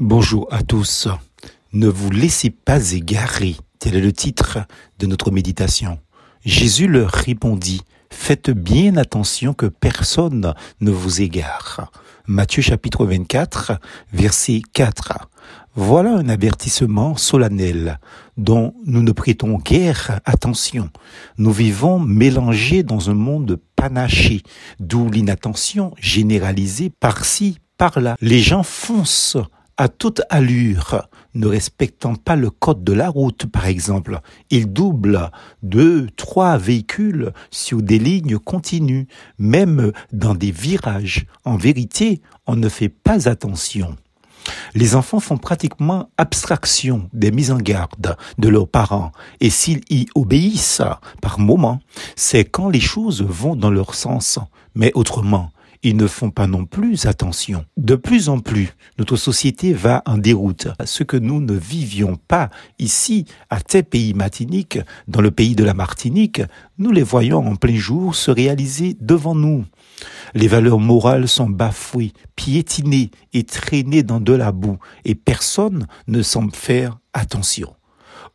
Bonjour à tous. Ne vous laissez pas égarer. Tel est le titre de notre méditation. Jésus leur répondit, Faites bien attention que personne ne vous égare. Matthieu chapitre 24, verset 4. Voilà un avertissement solennel dont nous ne prêtons guère attention. Nous vivons mélangés dans un monde panaché, d'où l'inattention généralisée par-ci, par-là. Les gens foncent à toute allure, ne respectant pas le code de la route, par exemple. Ils doublent deux, trois véhicules sur des lignes continues, même dans des virages. En vérité, on ne fait pas attention. Les enfants font pratiquement abstraction des mises en garde de leurs parents et s'ils y obéissent par moments, c'est quand les choses vont dans leur sens. Mais autrement, ils ne font pas non plus attention. De plus en plus, notre société va en déroute. Ce que nous ne vivions pas ici, à tes pays matiniques, dans le pays de la Martinique, nous les voyons en plein jour se réaliser devant nous. Les valeurs morales sont bafouées, piétinées et traînées dans de la boue, et personne ne semble faire attention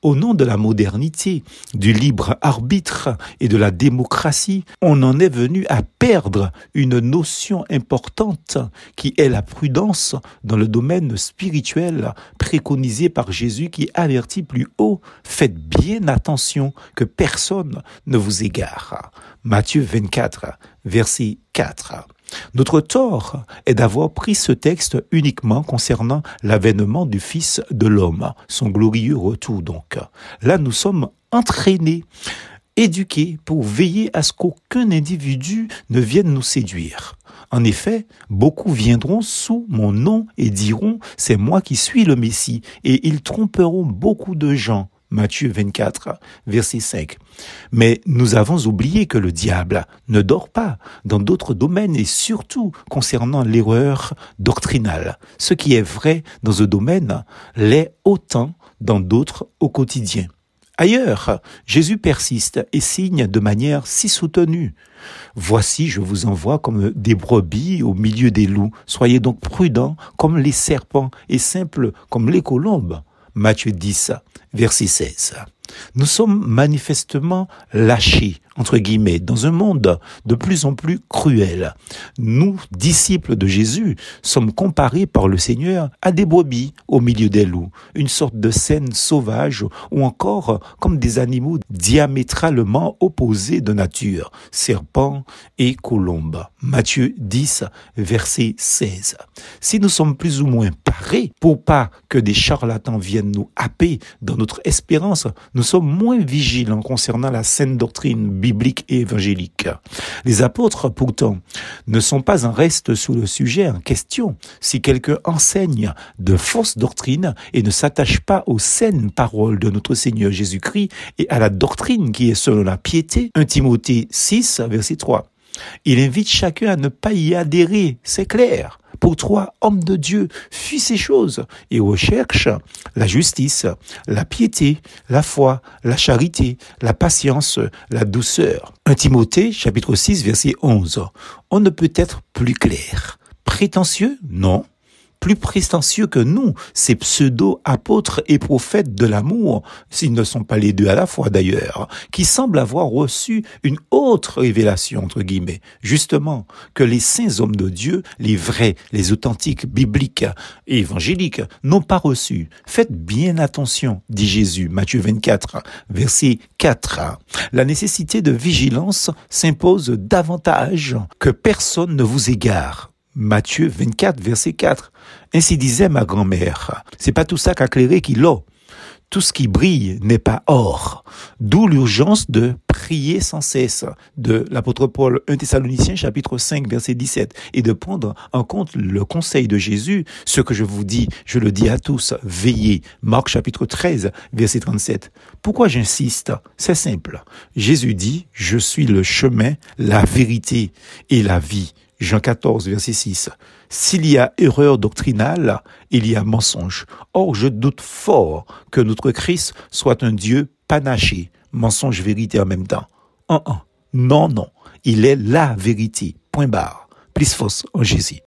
au nom de la modernité, du libre arbitre et de la démocratie, on en est venu à perdre une notion importante qui est la prudence dans le domaine spirituel préconisée par Jésus qui avertit plus haut, faites bien attention que personne ne vous égare. Matthieu 24, verset 4. Notre tort est d'avoir pris ce texte uniquement concernant l'avènement du Fils de l'homme, son glorieux retour donc. Là, nous sommes entraînés, éduqués pour veiller à ce qu'aucun individu ne vienne nous séduire. En effet, beaucoup viendront sous mon nom et diront, c'est moi qui suis le Messie, et ils tromperont beaucoup de gens. Matthieu 24, verset 5. Mais nous avons oublié que le diable ne dort pas dans d'autres domaines et surtout concernant l'erreur doctrinale. Ce qui est vrai dans un domaine l'est autant dans d'autres au quotidien. Ailleurs, Jésus persiste et signe de manière si soutenue. Voici, je vous envoie comme des brebis au milieu des loups. Soyez donc prudents comme les serpents et simples comme les colombes. Matthieu 10, verset 16. Nous sommes manifestement lâchés, entre guillemets, dans un monde de plus en plus cruel. Nous, disciples de Jésus, sommes comparés par le Seigneur à des brebis au milieu des loups, une sorte de scène sauvage ou encore comme des animaux diamétralement opposés de nature, serpents et colombes. Matthieu 10, verset 16. Si nous sommes plus ou moins parés pour pas que des charlatans viennent nous happer dans notre espérance, nous sommes moins vigilants concernant la saine doctrine biblique et évangélique. Les apôtres, pourtant, ne sont pas en reste sous le sujet en question. Si quelqu'un enseigne de fausses doctrines et ne s'attache pas aux saines paroles de notre Seigneur Jésus-Christ et à la doctrine qui est selon la piété, 1 Timothée 6, verset 3. Il invite chacun à ne pas y adhérer, c'est clair. Pour toi, homme de Dieu, fuis ces choses et recherche la justice, la piété, la foi, la charité, la patience, la douceur. 1 Timothée, chapitre 6, verset 11. On ne peut être plus clair. Prétentieux? Non plus prétentieux que nous, ces pseudo-apôtres et prophètes de l'amour, s'ils ne sont pas les deux à la fois d'ailleurs, qui semblent avoir reçu une autre révélation, entre guillemets, justement, que les saints hommes de Dieu, les vrais, les authentiques, bibliques et évangéliques, n'ont pas reçu. Faites bien attention, dit Jésus, Matthieu 24, verset 4. La nécessité de vigilance s'impose davantage que personne ne vous égare. Matthieu 24, verset 4. Ainsi disait ma grand-mère. C'est pas tout ça qu'a clairé qu'il l'a. Tout ce qui brille n'est pas or. D'où l'urgence de prier sans cesse de l'apôtre Paul 1 Thessaloniciens chapitre 5 verset 17 et de prendre en compte le conseil de Jésus. Ce que je vous dis, je le dis à tous, veillez. Marc chapitre 13 verset 37. Pourquoi j'insiste? C'est simple. Jésus dit, je suis le chemin, la vérité et la vie. Jean 14, verset 6. S'il y a erreur doctrinale, il y a mensonge. Or, je doute fort que notre Christ soit un Dieu panaché, mensonge, vérité en même temps. Non, non. Il est la vérité. Point barre. Plus force en Jésus.